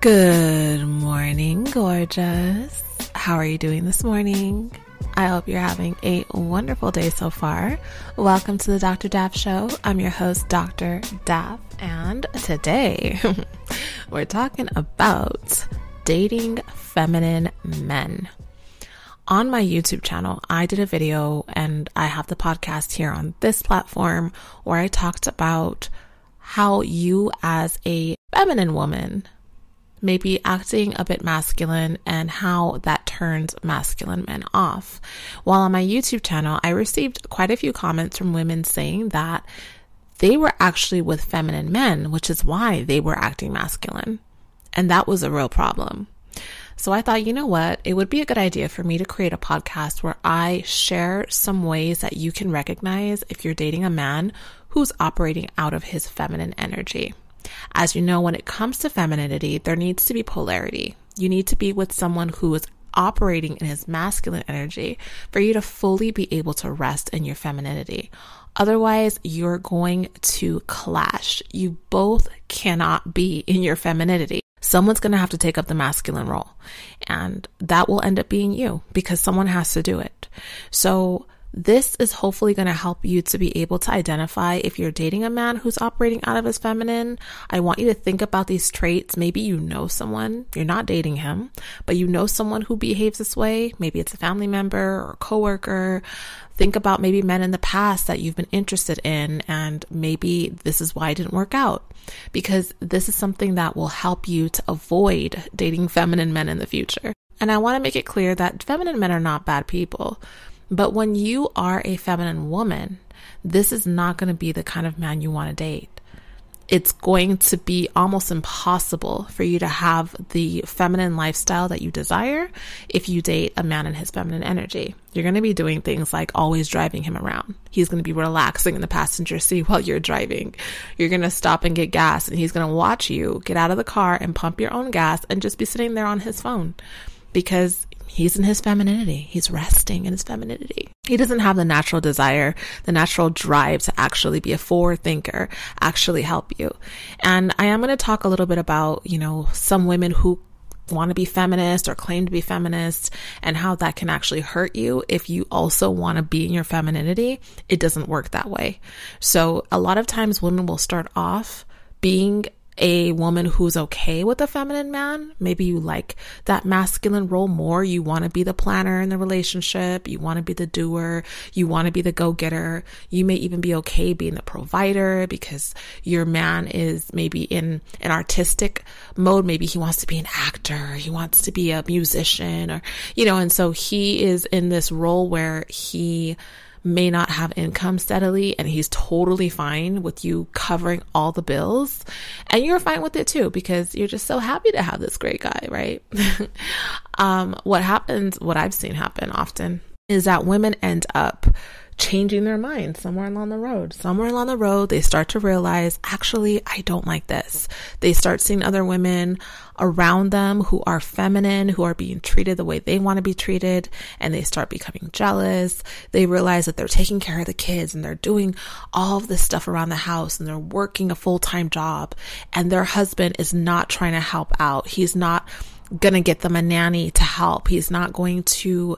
Good morning, gorgeous. How are you doing this morning? I hope you're having a wonderful day so far. Welcome to the Dr. Daf Show. I'm your host, Dr. Daf, and today we're talking about dating feminine men. On my YouTube channel, I did a video and I have the podcast here on this platform where I talked about how you, as a feminine woman, maybe acting a bit masculine and how that turns masculine men off. While on my YouTube channel, I received quite a few comments from women saying that they were actually with feminine men, which is why they were acting masculine. And that was a real problem. So I thought, you know what? It would be a good idea for me to create a podcast where I share some ways that you can recognize if you're dating a man who's operating out of his feminine energy. As you know, when it comes to femininity, there needs to be polarity. You need to be with someone who is operating in his masculine energy for you to fully be able to rest in your femininity. Otherwise, you're going to clash. You both cannot be in your femininity. Someone's going to have to take up the masculine role, and that will end up being you because someone has to do it. So, this is hopefully going to help you to be able to identify if you're dating a man who's operating out of his feminine. I want you to think about these traits. Maybe you know someone, you're not dating him, but you know someone who behaves this way. Maybe it's a family member or a coworker. Think about maybe men in the past that you've been interested in, and maybe this is why it didn't work out. Because this is something that will help you to avoid dating feminine men in the future. And I want to make it clear that feminine men are not bad people. But when you are a feminine woman, this is not going to be the kind of man you want to date. It's going to be almost impossible for you to have the feminine lifestyle that you desire if you date a man in his feminine energy. You're going to be doing things like always driving him around. He's going to be relaxing in the passenger seat while you're driving. You're going to stop and get gas and he's going to watch you get out of the car and pump your own gas and just be sitting there on his phone because He's in his femininity. He's resting in his femininity. He doesn't have the natural desire, the natural drive to actually be a forward thinker, actually help you. And I am going to talk a little bit about, you know, some women who want to be feminist or claim to be feminist and how that can actually hurt you if you also want to be in your femininity. It doesn't work that way. So a lot of times women will start off being a woman who's okay with a feminine man. Maybe you like that masculine role more. You want to be the planner in the relationship. You want to be the doer. You want to be the go getter. You may even be okay being the provider because your man is maybe in an artistic mode. Maybe he wants to be an actor. He wants to be a musician or, you know, and so he is in this role where he may not have income steadily and he's totally fine with you covering all the bills. And you're fine with it too because you're just so happy to have this great guy, right? um, what happens, what I've seen happen often is that women end up changing their mind somewhere along the road. Somewhere along the road, they start to realize, actually, I don't like this. They start seeing other women around them who are feminine, who are being treated the way they want to be treated, and they start becoming jealous. They realize that they're taking care of the kids and they're doing all of this stuff around the house and they're working a full time job, and their husband is not trying to help out. He's not going to get them a nanny to help. He's not going to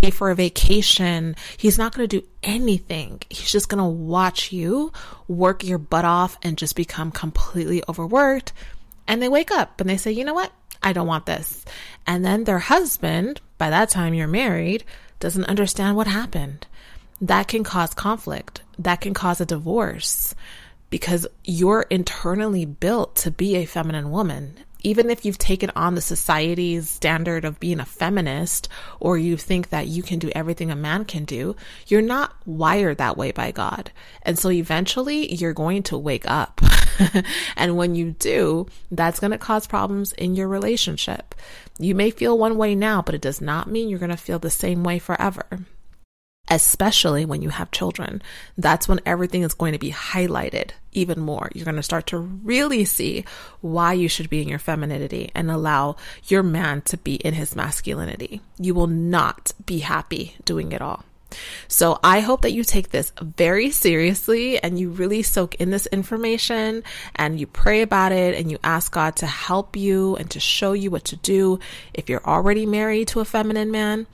pay for a vacation. He's not going to do anything. He's just going to watch you work your butt off and just become completely overworked. And they wake up and they say, you know what? I don't want this. And then their husband, by that time you're married, doesn't understand what happened. That can cause conflict. That can cause a divorce because you're internally built to be a feminine woman even if you've taken on the society's standard of being a feminist or you think that you can do everything a man can do, you're not wired that way by God. And so eventually you're going to wake up. and when you do, that's going to cause problems in your relationship. You may feel one way now, but it does not mean you're going to feel the same way forever especially when you have children. That's when everything is going to be highlighted even more. You're going to start to really see why you should be in your femininity and allow your man to be in his masculinity. You will not be happy doing it all. So I hope that you take this very seriously and you really soak in this information and you pray about it and you ask God to help you and to show you what to do if you're already married to a feminine man.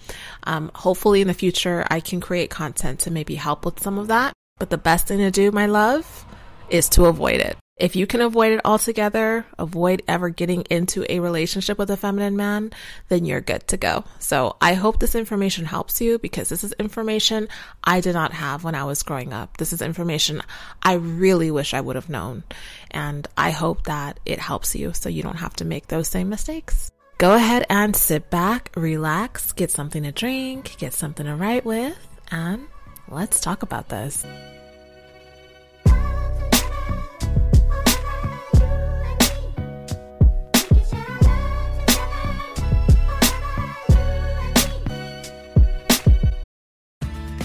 Um, hopefully in the future, I can create content to maybe help with some of that. But the best thing to do, my love, is to avoid it. If you can avoid it altogether, avoid ever getting into a relationship with a feminine man, then you're good to go. So I hope this information helps you because this is information I did not have when I was growing up. This is information I really wish I would have known. And I hope that it helps you so you don't have to make those same mistakes. Go ahead and sit back, relax, get something to drink, get something to write with, and let's talk about this.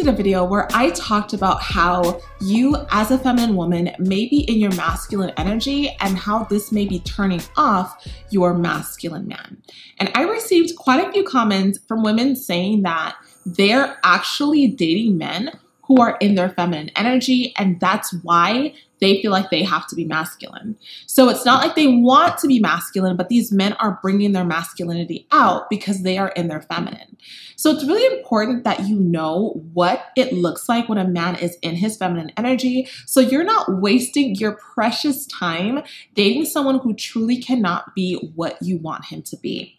Did a video where I talked about how you as a feminine woman may be in your masculine energy and how this may be turning off your masculine man. And I received quite a few comments from women saying that they're actually dating men who are in their feminine energy and that's why they feel like they have to be masculine. So it's not like they want to be masculine, but these men are bringing their masculinity out because they are in their feminine. So it's really important that you know what it looks like when a man is in his feminine energy. So you're not wasting your precious time dating someone who truly cannot be what you want him to be.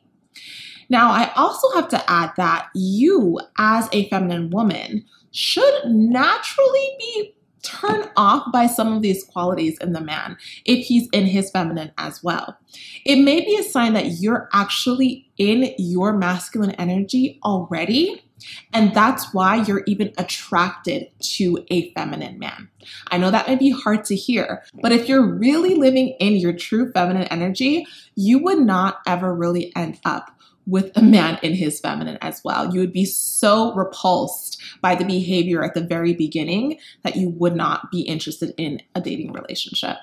Now, I also have to add that you, as a feminine woman, should naturally be turned off by some of these qualities in the man if he's in his feminine as well. It may be a sign that you're actually in your masculine energy already. And that's why you're even attracted to a feminine man. I know that may be hard to hear, but if you're really living in your true feminine energy, you would not ever really end up with a man in his feminine as well. You would be so repulsed by the behavior at the very beginning that you would not be interested in a dating relationship.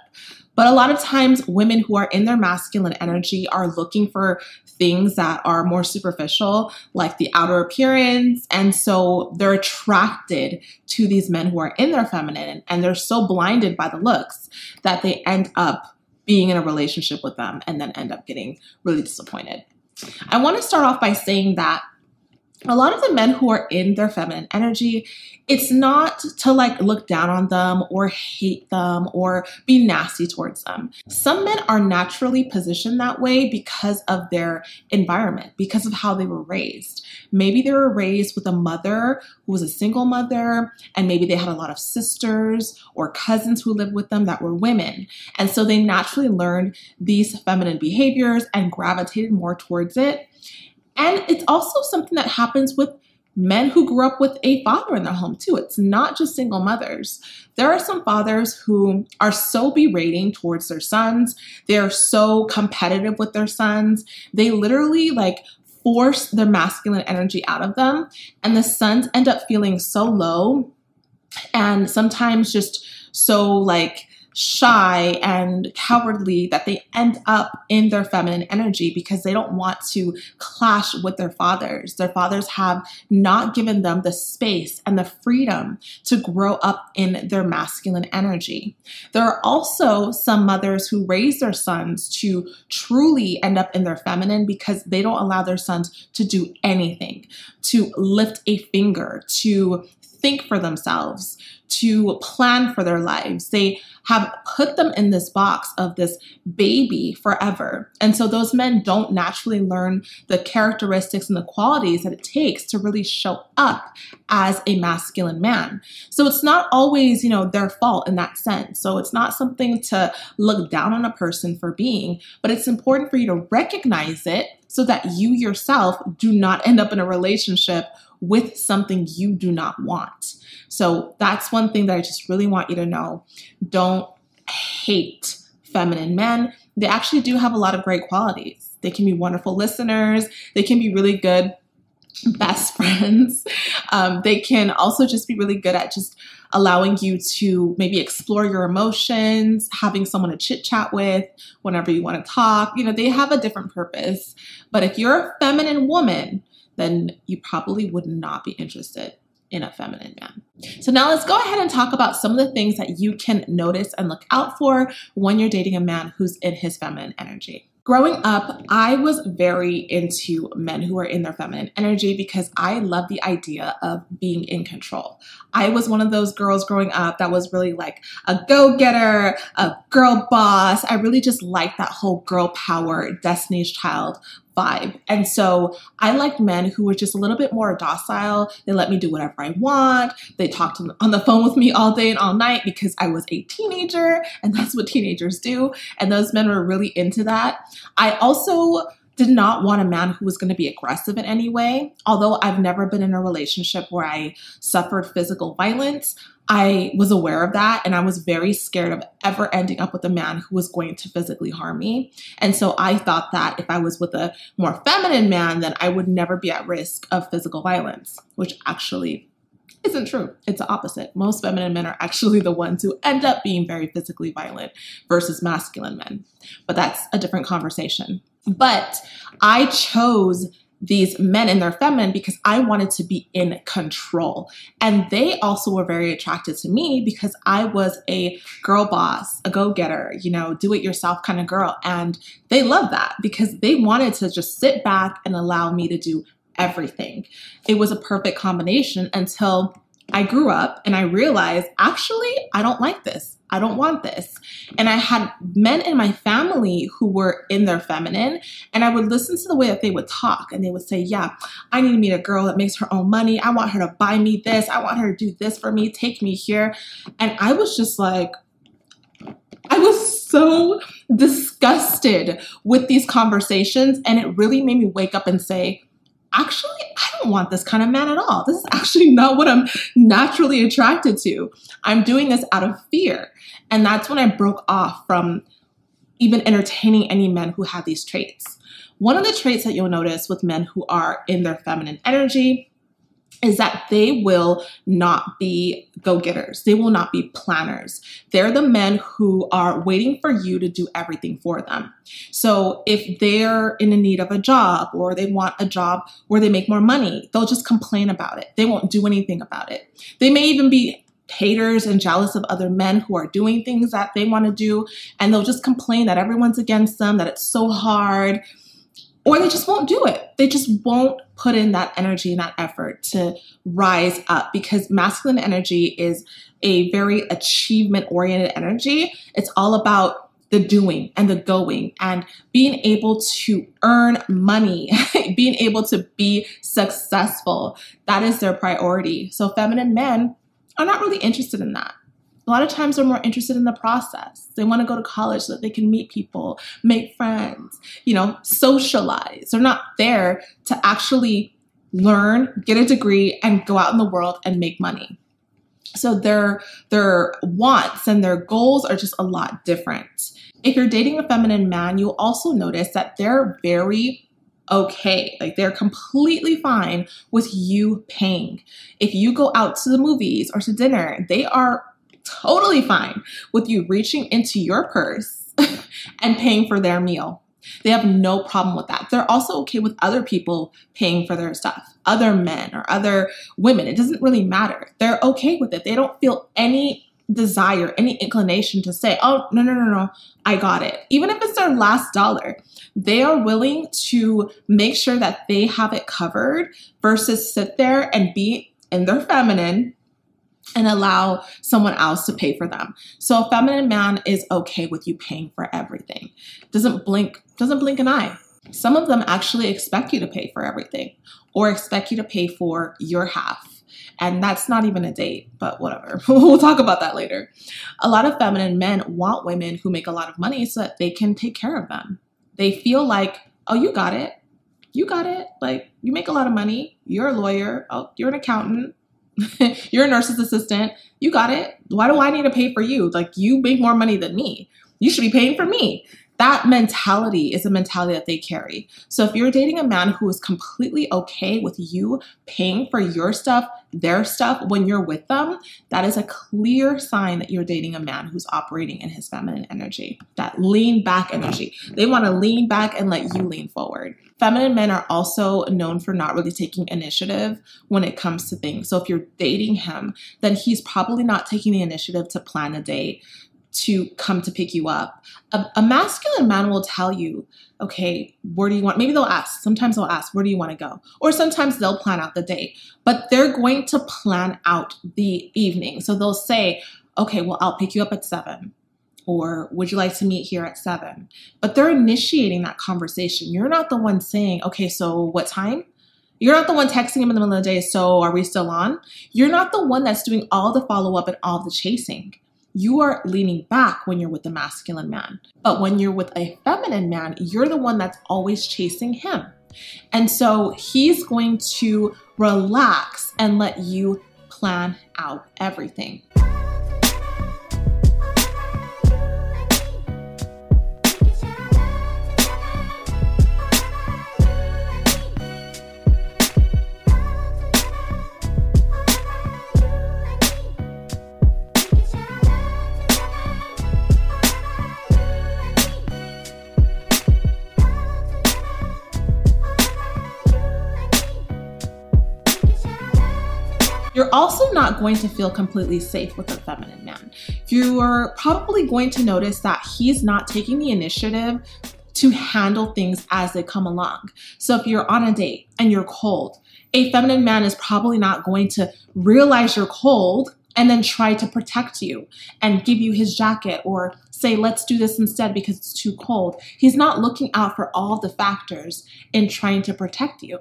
But a lot of times, women who are in their masculine energy are looking for things that are more superficial, like the outer appearance. And so they're attracted to these men who are in their feminine and they're so blinded by the looks that they end up being in a relationship with them and then end up getting really disappointed. I want to start off by saying that a lot of the men who are in their feminine energy, it's not to like look down on them or hate them or be nasty towards them. Some men are naturally positioned that way because of their environment, because of how they were raised. Maybe they were raised with a mother who was a single mother, and maybe they had a lot of sisters or cousins who lived with them that were women. And so they naturally learned these feminine behaviors and gravitated more towards it. And it's also something that happens with men who grew up with a father in their home too. It's not just single mothers. There are some fathers who are so berating towards their sons. They're so competitive with their sons. They literally like force their masculine energy out of them. And the sons end up feeling so low and sometimes just so like shy and cowardly that they end up in their feminine energy because they don't want to clash with their fathers. Their fathers have not given them the space and the freedom to grow up in their masculine energy. There are also some mothers who raise their sons to truly end up in their feminine because they don't allow their sons to do anything, to lift a finger, to think for themselves, to plan for their lives. They have put them in this box of this baby forever. And so those men don't naturally learn the characteristics and the qualities that it takes to really show up as a masculine man. So it's not always, you know, their fault in that sense. So it's not something to look down on a person for being, but it's important for you to recognize it so that you yourself do not end up in a relationship with something you do not want. So that's one thing that I just really want you to know. Don't hate feminine men. They actually do have a lot of great qualities. They can be wonderful listeners, they can be really good best friends. Um, they can also just be really good at just allowing you to maybe explore your emotions, having someone to chit chat with whenever you want to talk. You know, they have a different purpose. But if you're a feminine woman, then you probably would not be interested in a feminine man. So now let's go ahead and talk about some of the things that you can notice and look out for when you're dating a man who's in his feminine energy. Growing up, I was very into men who are in their feminine energy because I love the idea of being in control. I was one of those girls growing up that was really like a go getter, a girl boss. I really just liked that whole girl power, Destiny's Child vibe. And so I liked men who were just a little bit more docile. They let me do whatever I want. They talked on the phone with me all day and all night because I was a teenager and that's what teenagers do. And those men were really into that. I also did not want a man who was going to be aggressive in any way. Although I've never been in a relationship where I suffered physical violence, I was aware of that and I was very scared of ever ending up with a man who was going to physically harm me. And so I thought that if I was with a more feminine man, then I would never be at risk of physical violence, which actually isn't true. It's the opposite. Most feminine men are actually the ones who end up being very physically violent versus masculine men. But that's a different conversation. But I chose these men in their feminine because I wanted to be in control. And they also were very attracted to me because I was a girl boss, a go getter, you know, do it yourself kind of girl. And they loved that because they wanted to just sit back and allow me to do everything. It was a perfect combination until I grew up and I realized actually, I don't like this. I don't want this. And I had men in my family who were in their feminine, and I would listen to the way that they would talk, and they would say, Yeah, I need to meet a girl that makes her own money. I want her to buy me this. I want her to do this for me, take me here. And I was just like, I was so disgusted with these conversations, and it really made me wake up and say, actually, I don't want this kind of man at all. This is actually not what I'm naturally attracted to. I'm doing this out of fear. And that's when I broke off from even entertaining any men who have these traits. One of the traits that you'll notice with men who are in their feminine energy is that they will not be go getters. They will not be planners. They're the men who are waiting for you to do everything for them. So if they're in a need of a job or they want a job where they make more money, they'll just complain about it. They won't do anything about it. They may even be haters and jealous of other men who are doing things that they want to do and they'll just complain that everyone's against them, that it's so hard or they just won't do it. They just won't put in that energy and that effort to rise up because masculine energy is a very achievement oriented energy. It's all about the doing and the going and being able to earn money, being able to be successful. That is their priority. So, feminine men are not really interested in that. A lot of times they're more interested in the process. They want to go to college so that they can meet people, make friends, you know, socialize. They're not there to actually learn, get a degree, and go out in the world and make money. So their their wants and their goals are just a lot different. If you're dating a feminine man, you'll also notice that they're very okay. Like they're completely fine with you paying. If you go out to the movies or to dinner, they are totally fine with you reaching into your purse and paying for their meal. They have no problem with that. They're also okay with other people paying for their stuff, other men or other women. It doesn't really matter. They're okay with it. They don't feel any desire, any inclination to say, oh, no, no, no, no, I got it. Even if it's their last dollar, they are willing to make sure that they have it covered versus sit there and be in their feminine and allow someone else to pay for them. So a feminine man is okay with you paying for everything. Doesn't blink, doesn't blink an eye. Some of them actually expect you to pay for everything or expect you to pay for your half. And that's not even a date, but whatever. we'll talk about that later. A lot of feminine men want women who make a lot of money so that they can take care of them. They feel like, oh, you got it. You got it. Like, you make a lot of money. You're a lawyer. Oh, you're an accountant You're a nurse's assistant. You got it. Why do I need to pay for you? Like, you make more money than me. You should be paying for me. That mentality is a mentality that they carry. So, if you're dating a man who is completely okay with you paying for your stuff, their stuff when you're with them, that is a clear sign that you're dating a man who's operating in his feminine energy, that lean back energy. They want to lean back and let you lean forward. Feminine men are also known for not really taking initiative when it comes to things. So if you're dating him, then he's probably not taking the initiative to plan a date, to come to pick you up. A, a, masculine man will tell you, okay, where do you want? Maybe they'll ask. Sometimes they'll ask, where do you want to go? Or sometimes they'll plan out the day, but they're going to plan out the evening. So they'll say, okay, well, I'll pick you up at seven. Or would you like to meet here at seven? But they're initiating that conversation. You're not the one saying, okay, so what time? You're not the one texting him in the middle of the day, so are we still on? You're not the one that's doing all the follow up and all the chasing you are leaning back when you're with a masculine man. But when you're with a feminine man, you're the one that's always chasing him. And so he's going to relax and let you plan out everything. You're also not going to feel completely safe with a feminine man. You're probably going to notice that he's not taking the initiative to handle things as they come along. So if you're on a date and you're cold, a feminine man is probably not going to realize you're cold and then try to protect you and give you his jacket or say, let's do this instead because it's too cold. He's not looking out for all the factors in trying to protect you.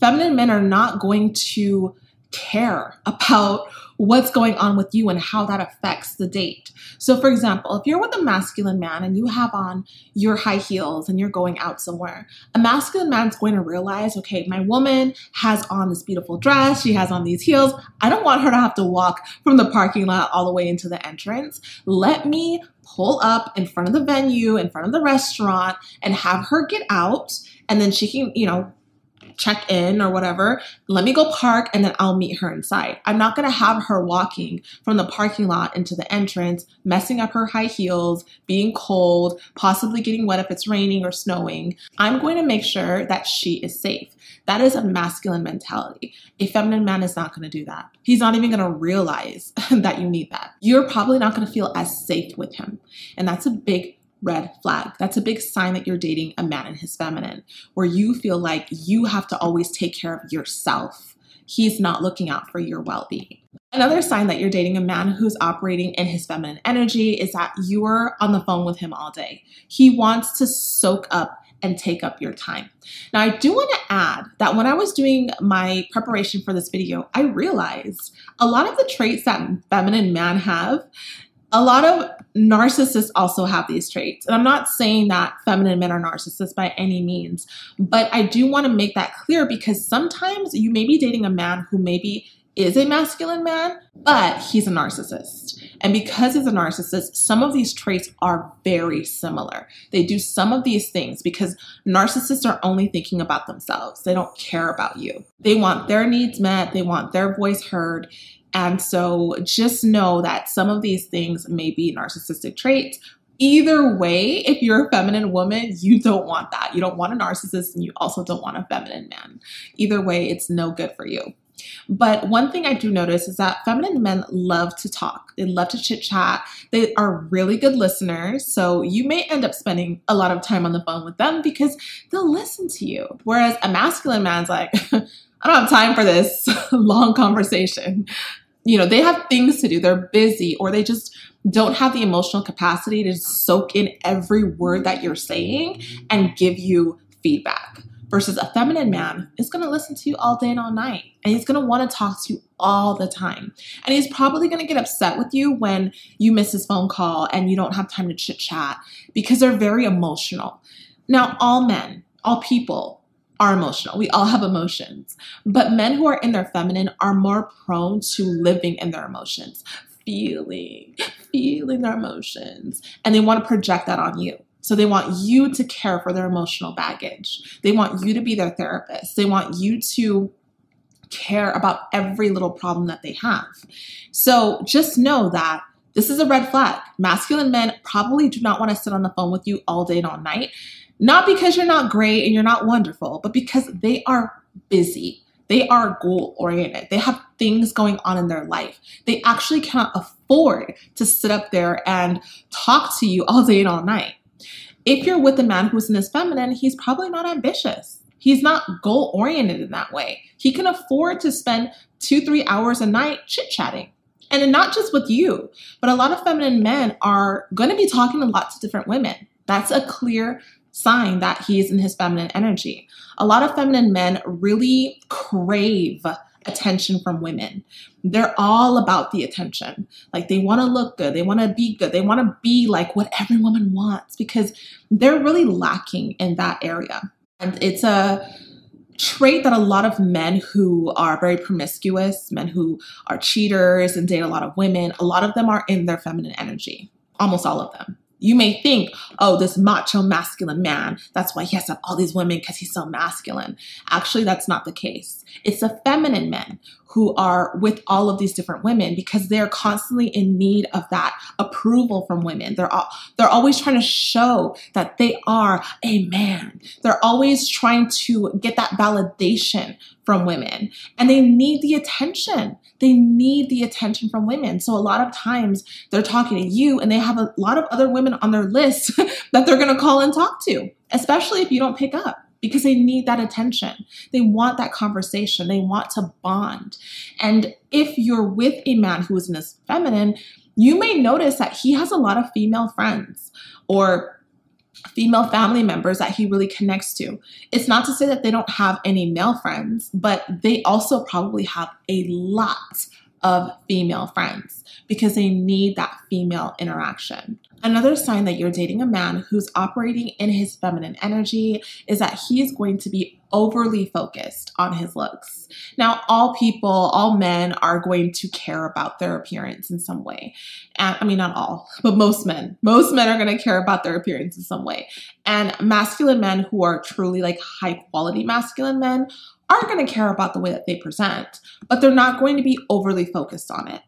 Feminine men are not going to care about what's going on with you and how that affects the date. So, for example, if you're with a masculine man and you have on your high heels and you're going out somewhere, a masculine man's going to realize, okay, my woman has on this beautiful dress, she has on these heels. I don't want her to have to walk from the parking lot all the way into the entrance. Let me pull up in front of the venue, in front of the restaurant, and have her get out. And then she can, you know, check in or whatever. Let me go park and then I'll meet her inside. I'm not going to have her walking from the parking lot into the entrance, messing up her high heels, being cold, possibly getting wet if it's raining or snowing. I'm going to make sure that she is safe. That is a masculine mentality. A feminine man is not going to do that. He's not even going to realize that you need that. You're probably not going to feel as safe with him. And that's a big red flag. That's a big sign that you're dating a man in his feminine, where you feel like you have to always take care of yourself. He's not looking out for your well being. Another sign that you're dating a man who's operating in his feminine energy is that you're on the phone with him all day. He wants to soak up and take up your time. Now, I do want to add that when I was doing my preparation for this video, I realized a lot of the traits that feminine men have, a lot of narcissists also have these traits. And I'm not saying that feminine men are narcissists by any means, but I do want to make that clear because sometimes you may be dating a man who maybe is a masculine man, but he's a narcissist. And because he's a narcissist, some of these traits are very similar. They do some of these things because narcissists are only thinking about themselves. They don't care about you. They want their needs met, they want their voice heard. And so just know that some of these things may be narcissistic traits. Either way, if you're a feminine woman, you don't want that. You don't want a narcissist and you also don't want a feminine man. Either way, it's no good for you. But one thing I do notice is that feminine men love to talk. They love to chit chat. They are really good listeners. So you may end up spending a lot of time on the phone with them because they'll listen to you. Whereas a masculine man's like, I don't have time for this long conversation. You know, they have things to do. They're busy or they just don't have the emotional capacity to soak in every word that you're saying and give you feedback versus a feminine man is going to listen to you all day and all night and he's going to want to talk to you all the time and he's probably going to get upset with you when you miss his phone call and you don't have time to chit chat because they're very emotional now all men all people are emotional we all have emotions but men who are in their feminine are more prone to living in their emotions feeling feeling their emotions and they want to project that on you so they want you to care for their emotional baggage. They want you to be their therapist. They want you to care about every little problem that they have. So just know that this is a red flag. Masculine men probably do not want to sit on the phone with you all day and all night. Not because you're not great and you're not wonderful, but because they are busy. They are goal oriented. They have things going on in their life. They actually cannot afford to sit up there and talk to you all day and all night. If you're with a man who's in his feminine, he's probably not ambitious. He's not goal oriented in that way. He can afford to spend two, three hours a night chit chatting. And not just with you, but a lot of feminine men are going to be talking to lots of different women. That's a clear sign that he is in his feminine energy. A lot of feminine men really crave attention from women. They're all about the attention. Like they want to look good, they want to be good, they want to be like what every woman wants because they're really lacking in that area. And it's a trait that a lot of men who are very promiscuous, men who are cheaters and date a lot of women, a lot of them are in their feminine energy. Almost all of them. You may think, oh, this macho masculine man, that's why he has all these women because he's so masculine. Actually, that's not the case. It's the feminine men who are with all of these different women because they're constantly in need of that approval from women. They're all, they're always trying to show that they are a man. They're always trying to get that validation from women and they need the attention. They need the attention from women. So a lot of times they're talking to you and they have a lot of other women on their list that they're going to call and talk to, especially if you don't pick up because they need that attention. They want that conversation. They want to bond. And if you're with a man who is in his feminine, you may notice that he has a lot of female friends or female family members that he really connects to. It's not to say that they don't have any male friends, but they also probably have a lot of female friends because they need that female interaction. Another sign that you're dating a man who's operating in his feminine energy is that he is going to be overly focused on his looks. Now, all people, all men are going to care about their appearance in some way. And I mean, not all, but most men. Most men are going to care about their appearance in some way. And masculine men who are truly like high quality masculine men are going to care about the way that they present, but they're not going to be overly focused on it.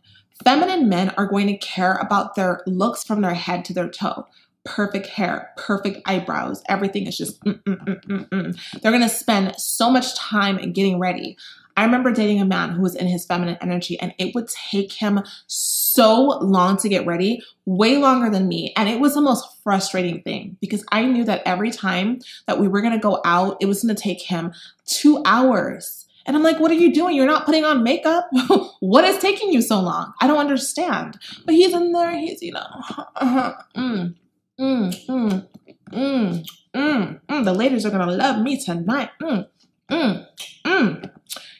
Feminine men are going to care about their looks from their head to their toe. Perfect hair, perfect eyebrows, everything is just mm, mm, mm, mm, mm. They're gonna spend so much time getting ready. I remember dating a man who was in his feminine energy, and it would take him so long to get ready, way longer than me. And it was the most frustrating thing because I knew that every time that we were gonna go out, it was gonna take him two hours. And I'm like, what are you doing? You're not putting on makeup? what is taking you so long? I don't understand. But he's in there, he's, you know, mm, mm, mm, mm, mm, mm. The ladies are gonna love me tonight. Mm, mm, mm.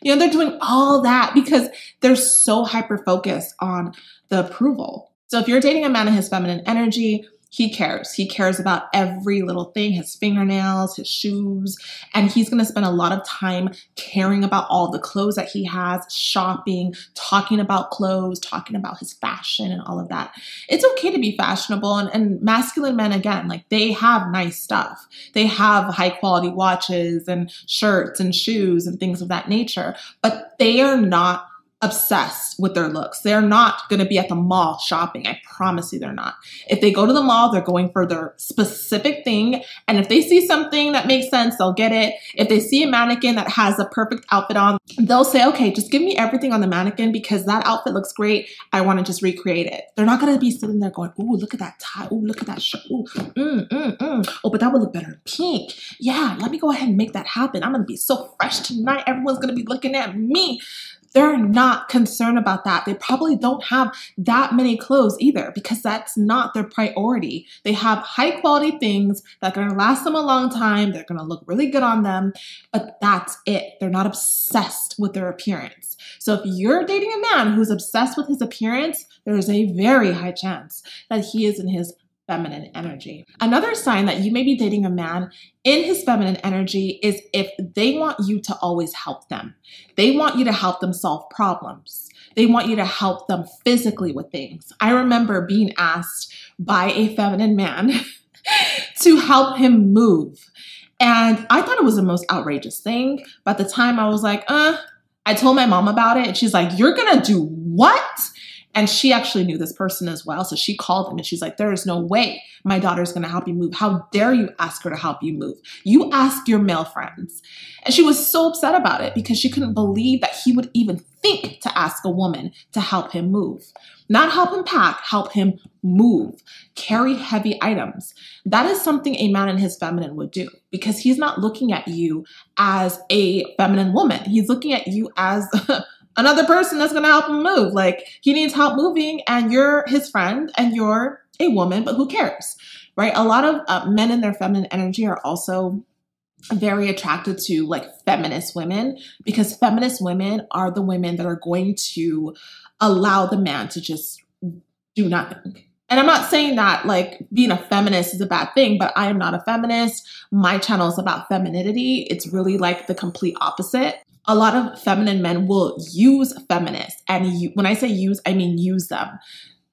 You know, they're doing all that because they're so hyper focused on the approval. So if you're dating a man in his feminine energy, he cares. He cares about every little thing his fingernails, his shoes, and he's going to spend a lot of time caring about all the clothes that he has, shopping, talking about clothes, talking about his fashion, and all of that. It's okay to be fashionable, and, and masculine men, again, like they have nice stuff. They have high quality watches and shirts and shoes and things of that nature, but they are not obsessed with their looks. They're not going to be at the mall shopping. I promise you they're not. If they go to the mall, they're going for their specific thing. And if they see something that makes sense, they'll get it. If they see a mannequin that has a perfect outfit on, they'll say, okay, just give me everything on the mannequin because that outfit looks great. I want to just recreate it. They're not going to be sitting there going, ooh, look at that tie. Ooh, look at that shirt. Ooh, mm, mm, mm. Oh, but that would look better in pink. Yeah, let me go ahead and make that happen. I'm going to be so fresh tonight. Everyone's going to be looking at me they're not concerned about that. They probably don't have that many clothes either because that's not their priority. They have high quality things that are going to last them a long time. They're going to look really good on them, but that's it. They're not obsessed with their appearance. So if you're dating a man who's obsessed with his appearance, there is a very high chance that he is in his feminine energy. Another sign that you may be dating a man in his feminine energy is if they want you to always help them. They want you to help them solve problems. They want you to help them physically with things. I remember being asked by a feminine man to help him move. And I thought it was the most outrageous thing. But at the time, I was like, uh, I told my mom about it. And she's like, You're gonna do what? And she actually knew this person as well. So she called him and she's like, There is no way my daughter's gonna help you move. How dare you ask her to help you move? You ask your male friends. And she was so upset about it because she couldn't believe that he would even think to ask a woman to help him move. Not help him pack, help him move, carry heavy items. That is something a man in his feminine would do because he's not looking at you as a feminine woman. He's looking at you as another person that's going to help him move. Like he needs help moving and you're his friend and you're a woman, but who cares? Right? A lot of uh, men in their feminine energy are also very attracted to like feminist women because feminist women are the women that are going to allow the man to just do nothing. And I'm not saying that like being a feminist is a bad thing, but I am not a feminist. My channel is about femininity. It's really like the complete opposite a lot of feminine men will use feminists. And you, when I say use, I mean use them.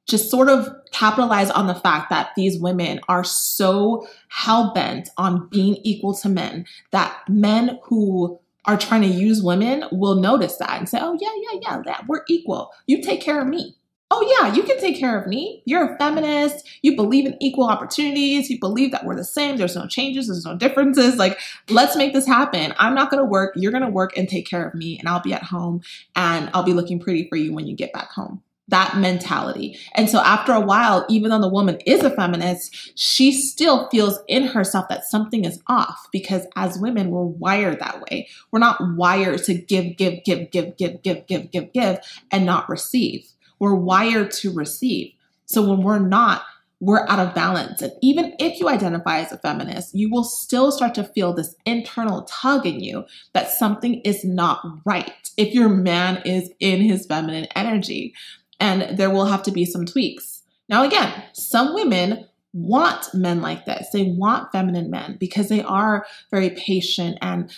Just sort of capitalize on the fact that these women are so hell bent on being equal to men that men who are trying to use women will notice that and say, oh, yeah, yeah, yeah, that we're equal. You take care of me oh yeah, you can take care of me. You're a feminist. You believe in equal opportunities. You believe that we're the same. There's no changes. There's no differences. Like, let's make this happen. I'm not going to work. You're going to work and take care of me and I'll be at home and I'll be looking pretty for you when you get back home. That mentality. And so after a while, even though the woman is a feminist, she still feels in herself that something is off because as women, we're wired that way. We're not wired to give, give, give, give, give, give, give, give, give, and not receive. We're wired to receive. So when we're not, we're out of balance. And even if you identify as a feminist, you will still start to feel this internal tug in you that something is not right if your man is in his feminine energy. And there will have to be some tweaks. Now, again, some women want men like this. They want feminine men because they are very patient and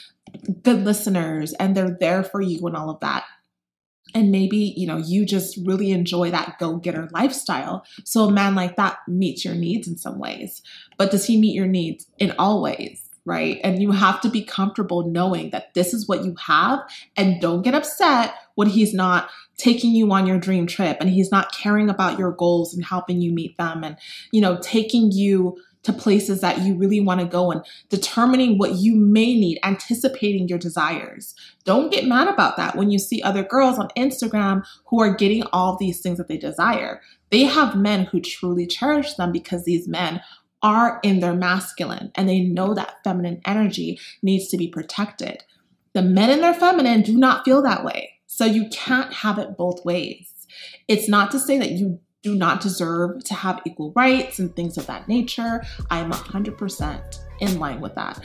good listeners and they're there for you and all of that and maybe you know you just really enjoy that go-getter lifestyle. So a man like that meets your needs in some ways. But does he meet your needs in all ways right? And you have to be comfortable knowing that this is what you have and don't get upset when he's not taking you on your dream trip and he's not caring about your goals and helping you meet them and you know taking you to places that you really want to go and determining what you may need, anticipating your desires. Don't get mad about that when you see other girls on Instagram who are getting all these things that they desire. They have men who truly cherish them because these men are in their masculine and they know that feminine energy needs to be protected. The men in their feminine do not feel that way. So you can't have it both ways. It's not to say that you do not deserve to have equal rights and things of that nature. I am 100% in line with that.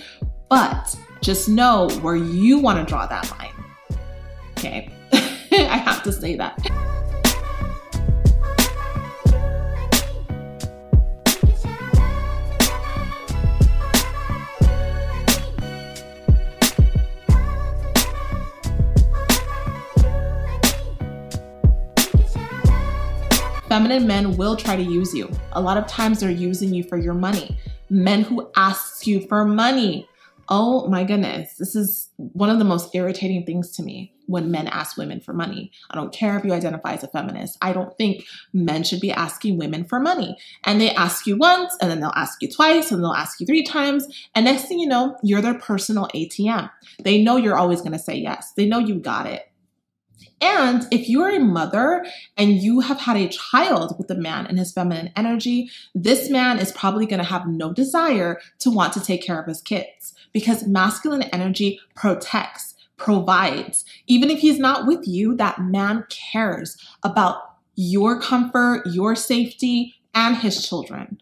But just know where you want to draw that line. Okay. I have to say that. Feminine men will try to use you. A lot of times they're using you for your money. Men who ask you for money. Oh my goodness, this is one of the most irritating things to me when men ask women for money. I don't care if you identify as a feminist. I don't think men should be asking women for money. And they ask you once, and then they'll ask you twice, and they'll ask you three times. And next thing you know, you're their personal ATM. They know you're always going to say yes. They know you got it. And if you're a mother and you have had a child with a man and his feminine energy, this man is probably going to have no desire to want to take care of his kids because masculine energy protects, provides. Even if he's not with you, that man cares about your comfort, your safety, and his children.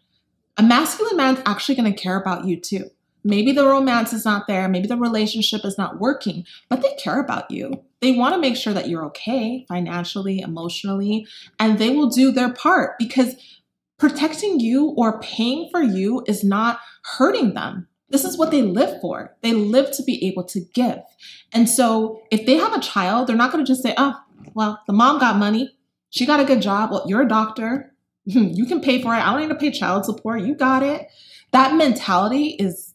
A masculine man's actually going to care about you too. Maybe the romance is not there, maybe the relationship is not working, but they care about you. They want to make sure that you're okay financially, emotionally, and they will do their part because protecting you or paying for you is not hurting them. This is what they live for. They live to be able to give. And so if they have a child, they're not going to just say, oh, well, the mom got money. She got a good job. Well, you're a doctor. you can pay for it. I don't need to pay child support. You got it. That mentality is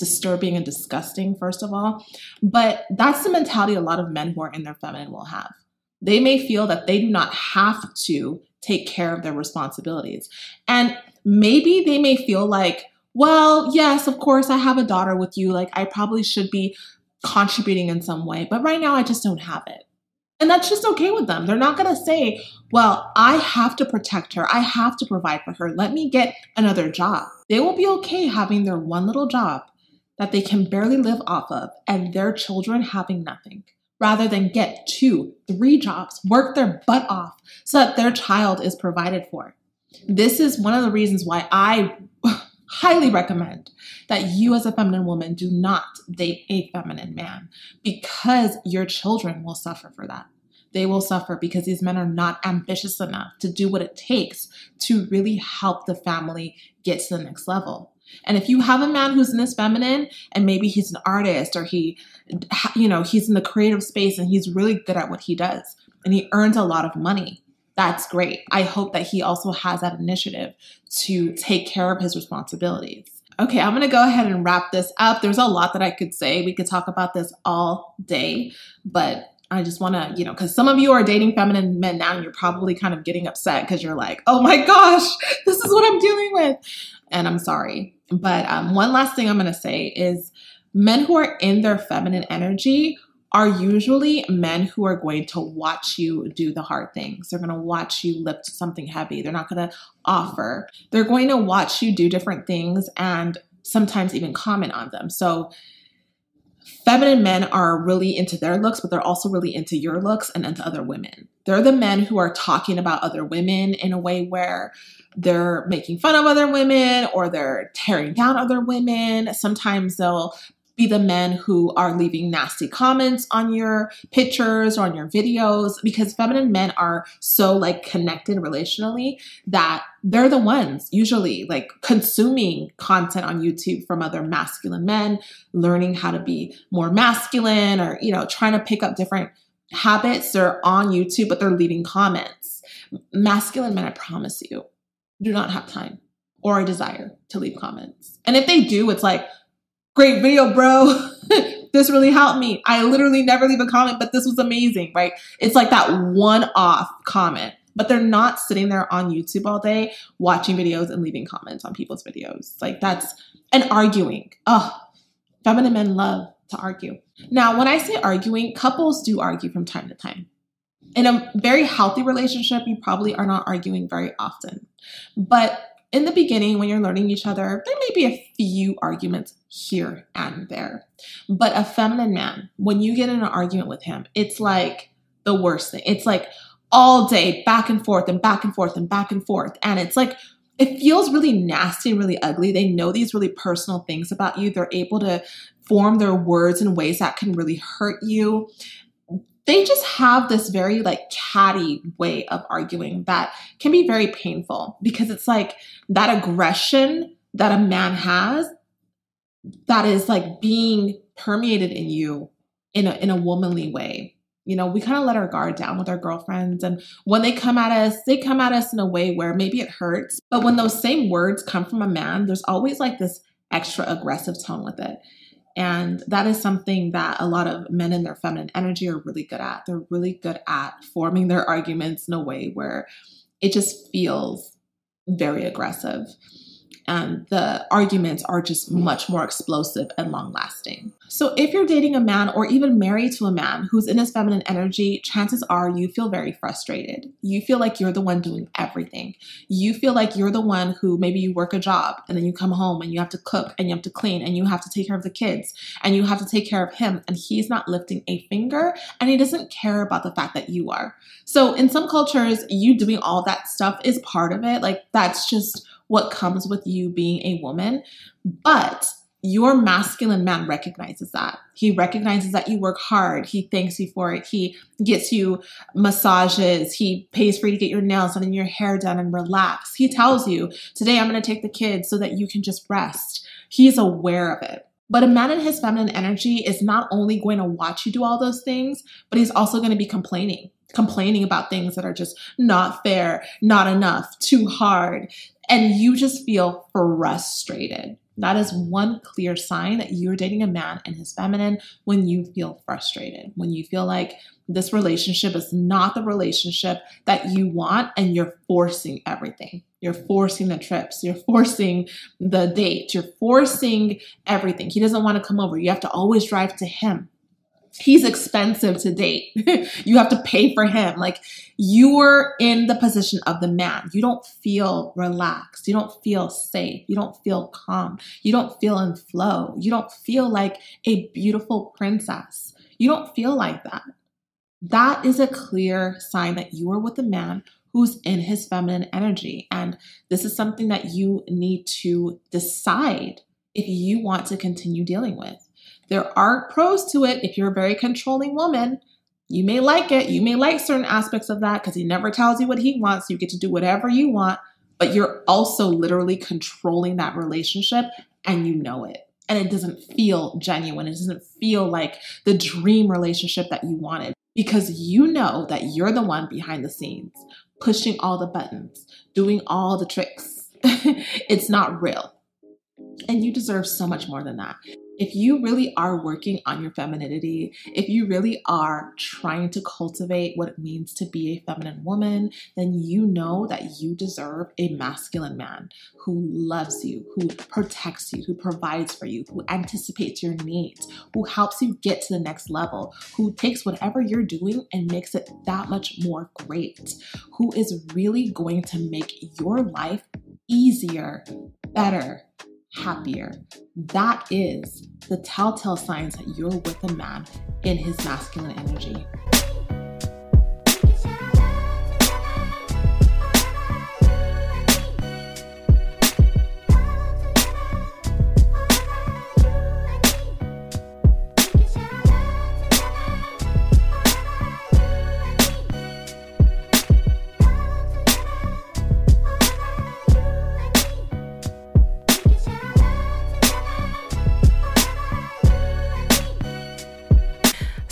disturbing and disgusting, first of all. But that's the mentality a lot of men who are in their feminine will have. They may feel that they do not have to take care of their responsibilities. And maybe they may feel like, well, yes, of course, I have a daughter with you. Like, I probably should be contributing in some way, but right now I just don't have it. And that's just okay with them. They're not going to say, well, I have to protect her. I have to provide for her. Let me get another job. They will be okay having their one little job that they can barely live off of and their children having nothing, rather than get two, three jobs, work their butt off so that their child is provided for. This is one of the reasons why I highly recommend that you, as a feminine woman, do not date a feminine man because your children will suffer for that. They will suffer because these men are not ambitious enough to do what it takes to really help the family get to the next level. And if you have a man who's in this feminine and maybe he's an artist or he, you know, he's in the creative space and he's really good at what he does and he earns a lot of money, that's great. I hope that he also has that initiative to take care of his responsibilities. Okay, I'm gonna go ahead and wrap this up. There's a lot that I could say. We could talk about this all day, but I just want to, you know, because some of you are dating feminine men now and you're probably kind of getting upset because you're like, oh my gosh, this is what I'm dealing with. And I'm sorry. But um, one last thing I'm going to say is men who are in their feminine energy are usually men who are going to watch you do the hard things. They're going to watch you lift something heavy. They're not going to offer. They're going to watch you do different things and sometimes even comment on them. So, feminine men are really into their looks, but they're also really into your looks and into other women. They're the men who are talking about other women in a way where they're making fun of other women or they're tearing down other women. Sometimes they'll be the men who are leaving nasty comments on your pictures or on your videos because feminine men are so like connected relationally that they're the ones usually like consuming content on YouTube from other masculine men, learning how to be more masculine or, you know, trying to pick up different habits. They're on YouTube, but they're leaving comments. Masculine men, I promise you, do not have time or a desire to leave comments. And if they do, it's like, great video, bro. this really helped me. I literally never leave a comment, but this was amazing, right? It's like that one off comment. but they're not sitting there on YouTube all day watching videos and leaving comments on people's videos. Like that's and arguing. Oh, feminine men love to argue. Now, when I say arguing, couples do argue from time to time. In a very healthy relationship, you probably are not arguing very often. But in the beginning, when you're learning each other, there may be a few arguments here and there. But a feminine man, when you get in an argument with him, it's like the worst thing. It's like all day, back and forth and back and forth and back and forth. And it's like, it feels really nasty and really ugly. They know these really personal things about you. They're able to form their words in ways that can really hurt you. They just have this very like catty way of arguing that can be very painful because it's like that aggression that a man has that is like being permeated in you in a, in a womanly way. You know, we kind of let our guard down with our girlfriends. And when they come at us, they come at us in a way where maybe it hurts. But when those same words come from a man, there's always like this extra aggressive tone with it. And that is something that a lot of men in their feminine energy are really good at. They're really good at forming their arguments in a way where it just feels very aggressive and the arguments are just much more explosive and long lasting. So, if you're dating a man or even married to a man who's in his feminine energy, chances are you feel very frustrated. You feel like you're the one doing everything. You feel like you're the one who maybe you work a job and then you come home and you have to cook and you have to clean and you have to take care of the kids and you have to take care of him and he's not lifting a finger and he doesn't care about the fact that you are. So, in some cultures, you doing all that stuff is part of it. Like, that's just what comes with you being a woman. But your masculine man recognizes that. He recognizes that you work hard. He thanks you for it. He gets you massages. He pays for you to get your nails done and your hair done and relax. He tells you, today I'm going to take the kids so that you can just rest. He's aware of it. But a man in his feminine energy is not only going to watch you do all those things, but he's also going to be complaining complaining about things that are just not fair, not enough, too hard, and you just feel frustrated. That is one clear sign that you're dating a man and his feminine when you feel frustrated, when you feel like this relationship is not the relationship that you want and you're forcing everything. You're forcing the trips, you're forcing the date, you're forcing everything. He doesn't want to come over. You have to always drive to him he's expensive to date. you have to pay for him. Like you're in the position of the man. You don't feel relaxed. You don't feel safe. You don't feel calm. You don't feel in flow. You don't feel like a beautiful princess. You don't feel like that. That is a clear sign that you are with a man who's in his feminine energy. And this is something that you need to decide if you want to continue dealing with. There are pros to it if you're a very controlling woman. You may like it. You may like certain aspects of that because he never tells you what he wants. You get to do whatever you want, but you're also literally controlling that relationship and you know it. And it doesn't feel genuine. It doesn't feel like the dream relationship that you wanted because you know that you're the one behind the scenes, pushing all the buttons, doing all the tricks. it's not real. And you deserve so much more than that if you really are working on your femininity, if you really are trying to cultivate what it means to be a feminine woman, then you know that you deserve a masculine man who loves you, who protects you, who provides for you, who anticipates your needs, who helps you get to the next level, who takes whatever you're doing and makes it that much more great, who is really going to make your life easier, better, happier. That is the telltale signs that you're with a man in his masculine energy.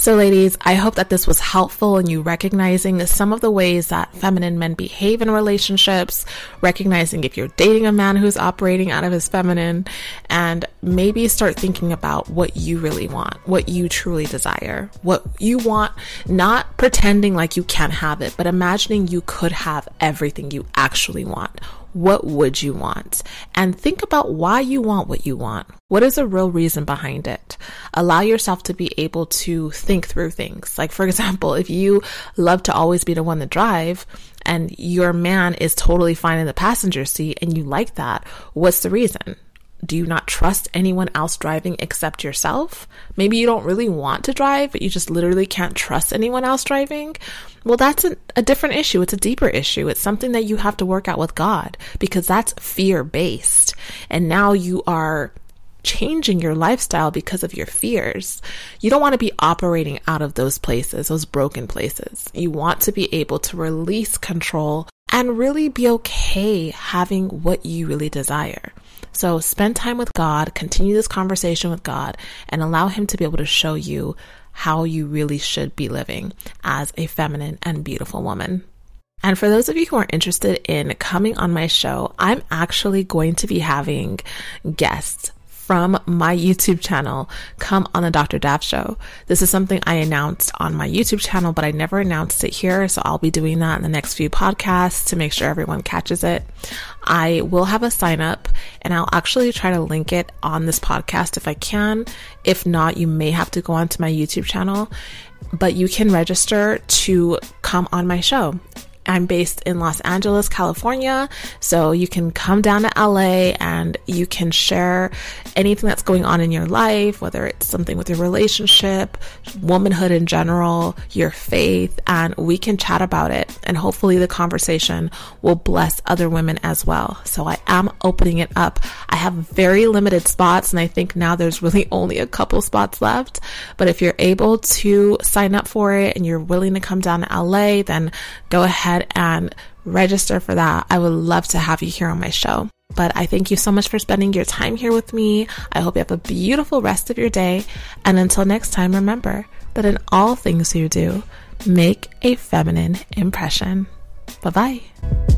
So, ladies, I hope that this was helpful in you recognizing some of the ways that feminine men behave in relationships, recognizing if you're dating a man who's operating out of his feminine, and maybe start thinking about what you really want, what you truly desire, what you want, not pretending like you can't have it, but imagining you could have everything you actually want what would you want? And think about why you want what you want. What is a real reason behind it? Allow yourself to be able to think through things. Like, for example, if you love to always be the one to drive and your man is totally fine in the passenger seat and you like that, what's the reason? Do you not trust anyone else driving except yourself? Maybe you don't really want to drive, but you just literally can't trust anyone else driving. Well, that's a, a different issue. It's a deeper issue. It's something that you have to work out with God because that's fear based. And now you are changing your lifestyle because of your fears. You don't want to be operating out of those places, those broken places. You want to be able to release control and really be okay having what you really desire. So spend time with God, continue this conversation with God, and allow Him to be able to show you how you really should be living as a feminine and beautiful woman. And for those of you who are interested in coming on my show, I'm actually going to be having guests from my YouTube channel come on the Dr. Daf show. This is something I announced on my YouTube channel, but I never announced it here. So I'll be doing that in the next few podcasts to make sure everyone catches it. I will have a sign up and I'll actually try to link it on this podcast if I can. If not, you may have to go onto my YouTube channel, but you can register to come on my show. I'm based in Los Angeles, California. So you can come down to LA and you can share anything that's going on in your life, whether it's something with your relationship, womanhood in general, your faith, and we can chat about it. And hopefully the conversation will bless other women as well. So I am opening it up. I have very limited spots and I think now there's really only a couple spots left. But if you're able to sign up for it and you're willing to come down to LA, then go ahead ahead and register for that. I would love to have you here on my show. But I thank you so much for spending your time here with me. I hope you have a beautiful rest of your day. And until next time, remember that in all things you do, make a feminine impression. Bye bye.